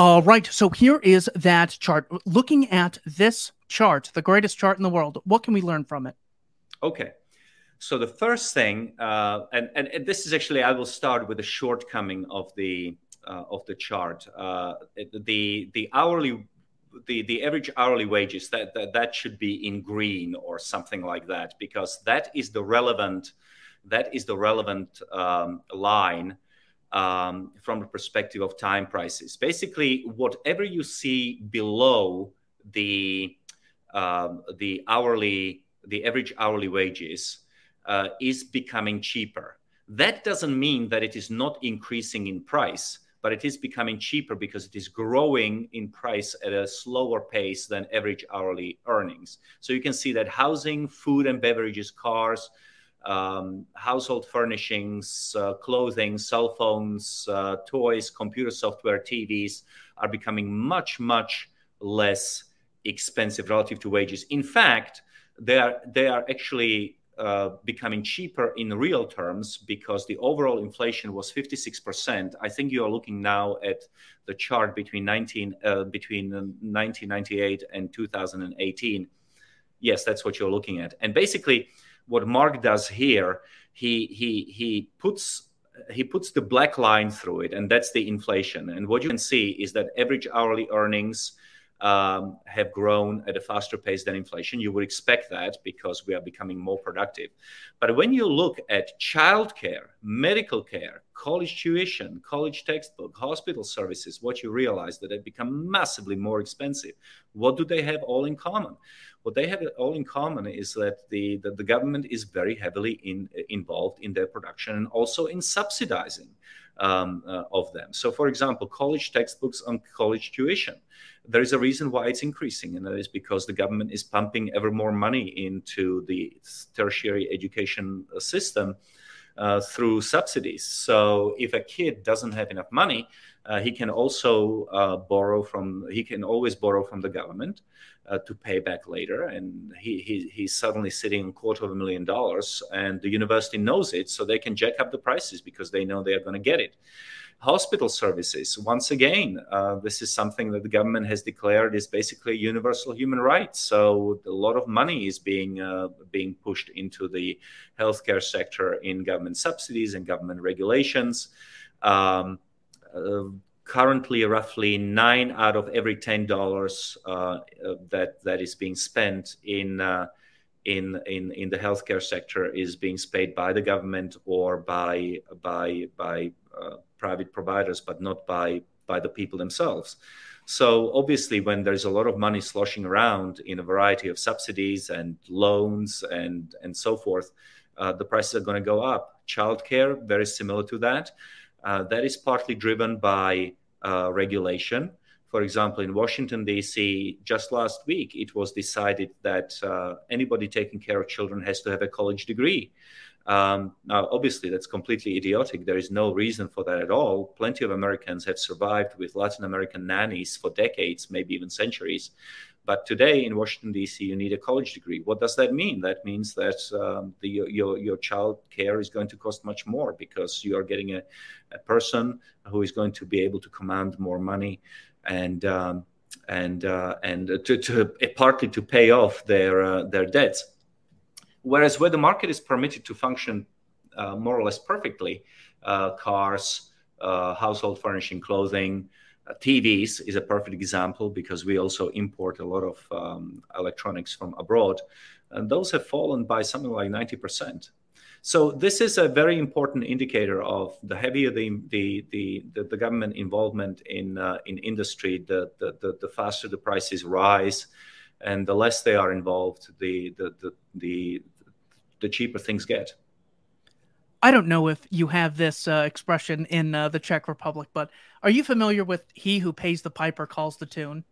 All right. So here is that chart. Looking at this chart, the greatest chart in the world, what can we learn from it? Okay. So the first thing, uh, and, and, and this is actually, I will start with a shortcoming of the uh, of the chart. Uh, the the hourly the, the average hourly wages that, that that should be in green or something like that because that is the relevant that is the relevant um, line um, from the perspective of time prices. Basically, whatever you see below the um, the hourly the average hourly wages uh, is becoming cheaper. That doesn't mean that it is not increasing in price but it is becoming cheaper because it is growing in price at a slower pace than average hourly earnings. So you can see that housing, food and beverages, cars, um, household furnishings, uh, clothing, cell phones, uh, toys, computer software, TVs are becoming much, much less expensive relative to wages. In fact, they are they are actually uh, becoming cheaper in real terms because the overall inflation was 56%. I think you are looking now at the chart between 19 uh, between 1998 and 2018. Yes, that's what you're looking at. And basically, what Mark does here, he he he puts he puts the black line through it, and that's the inflation. And what you can see is that average hourly earnings um, have grown at a faster pace than inflation. You would expect that because we are becoming more productive. But when you look at childcare, medical care, college tuition, college textbook, hospital services, what you realize that they become massively more expensive. What do they have all in common? What they have all in common is that the, the government is very heavily in, involved in their production and also in subsidizing um, uh, of them. So, for example, college textbooks on college tuition there is a reason why it's increasing, and that is because the government is pumping ever more money into the tertiary education system uh, through subsidies. So if a kid doesn't have enough money, he can also uh, borrow from he can always borrow from the government uh, to pay back later and he, he he's suddenly sitting on a quarter of a million dollars and the university knows it so they can jack up the prices because they know they are going to get it hospital services. Once again, uh, this is something that the government has declared is basically a universal human rights. So a lot of money is being uh, being pushed into the healthcare sector in government subsidies and government regulations. Um, uh, currently, roughly nine out of every ten dollars uh, that that is being spent in uh, in, in, in the healthcare sector is being paid by the government or by by by uh, private providers, but not by by the people themselves. So obviously, when there's a lot of money sloshing around in a variety of subsidies and loans and and so forth, uh, the prices are going to go up. Childcare, very similar to that. Uh, that is partly driven by uh, regulation. For example, in Washington, D.C., just last week, it was decided that uh, anybody taking care of children has to have a college degree. Um, now, obviously, that's completely idiotic. There is no reason for that at all. Plenty of Americans have survived with Latin American nannies for decades, maybe even centuries. But today in Washington, D.C., you need a college degree. What does that mean? That means that um, the, your, your child care is going to cost much more because you are getting a, a person who is going to be able to command more money and um, and uh, and to, to partly to pay off their uh, their debts. Whereas where the market is permitted to function uh, more or less perfectly, uh, cars, uh, household furnishing, clothing, uh, TVs is a perfect example because we also import a lot of um, electronics from abroad. And those have fallen by something like 90%. So this is a very important indicator of the heavier the the the, the, the government involvement in uh, in industry, the, the the the faster the prices rise, and the less they are involved, the the the the, the cheaper things get. I don't know if you have this uh, expression in uh, the Czech Republic, but are you familiar with "He who pays the piper calls the tune"?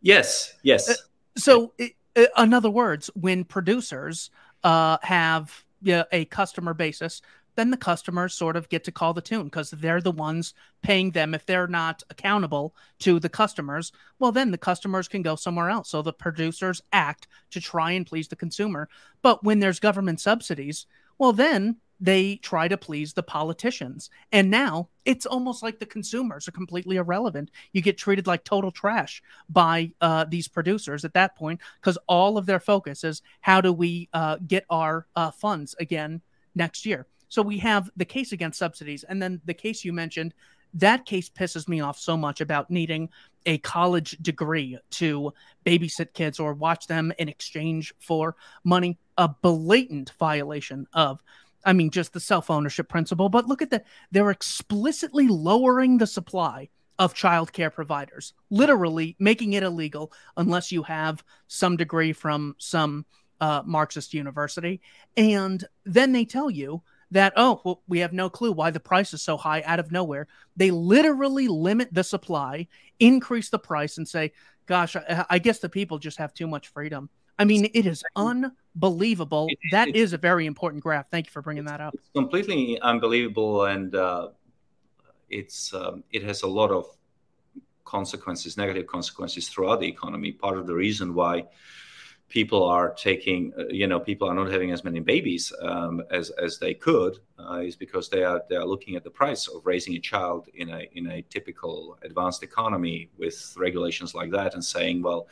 Yes, yes. Uh, so, it, in other words, when producers uh, have a customer basis, then the customers sort of get to call the tune because they're the ones paying them. If they're not accountable to the customers, well, then the customers can go somewhere else. So the producers act to try and please the consumer. But when there's government subsidies, well, then they try to please the politicians. And now it's almost like the consumers are completely irrelevant. You get treated like total trash by uh, these producers at that point because all of their focus is how do we uh, get our uh, funds again next year. So we have the case against subsidies, and then the case you mentioned. That case pisses me off so much about needing a college degree to babysit kids or watch them in exchange for money. A blatant violation of I mean, just the self ownership principle. But look at the, they're explicitly lowering the supply of childcare providers, literally making it illegal unless you have some degree from some uh, Marxist university. And then they tell you that, oh, well, we have no clue why the price is so high out of nowhere. They literally limit the supply, increase the price, and say, gosh, I, I guess the people just have too much freedom. I mean, it is unbelievable. It, that it, is a very important graph. Thank you for bringing that up. It's completely unbelievable, and uh, it's um, it has a lot of consequences, negative consequences throughout the economy. Part of the reason why people are taking, uh, you know, people are not having as many babies um, as as they could, uh, is because they are they are looking at the price of raising a child in a in a typical advanced economy with regulations like that, and saying, well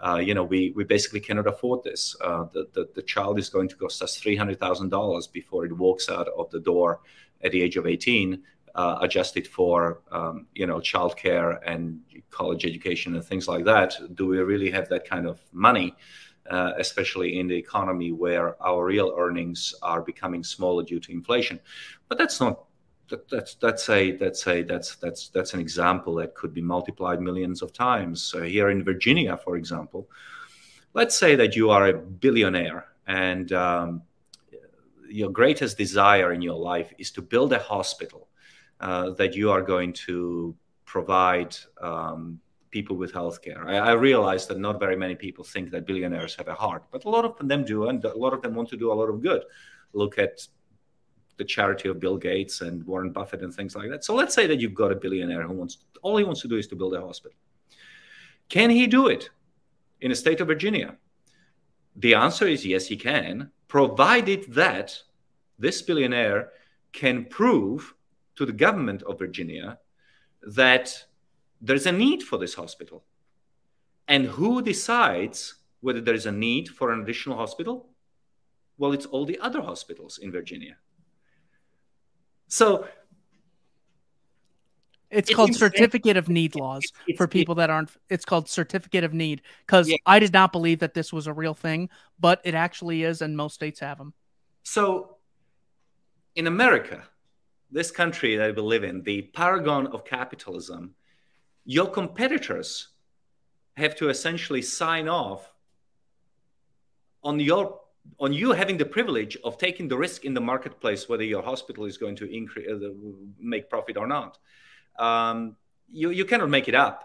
uh, you know, we, we basically cannot afford this. Uh, the, the, the, child is going to cost us $300,000 before it walks out of the door at the age of 18, uh, adjusted for, um, you know, childcare and college education and things like that. Do we really have that kind of money, uh, especially in the economy where our real earnings are becoming smaller due to inflation? But that's not that, that's that's a that's a that's that's that's an example that could be multiplied millions of times. So here in Virginia, for example, let's say that you are a billionaire and um, your greatest desire in your life is to build a hospital uh, that you are going to provide um, people with healthcare. I, I realize that not very many people think that billionaires have a heart, but a lot of them do, and a lot of them want to do a lot of good. Look at the charity of Bill Gates and Warren Buffett and things like that. So let's say that you've got a billionaire who wants all he wants to do is to build a hospital. Can he do it in the state of Virginia? The answer is yes, he can, provided that this billionaire can prove to the government of Virginia that there's a need for this hospital. And who decides whether there is a need for an additional hospital? Well, it's all the other hospitals in Virginia. So it's, it's called insane. certificate of need laws it's, for people that aren't it's called certificate of need because yeah. i did not believe that this was a real thing but it actually is and most states have them so in america this country that we live in the paragon of capitalism your competitors have to essentially sign off on your on you having the privilege of taking the risk in the marketplace whether your hospital is going to increase uh, make profit or not. Um, you, you cannot make it up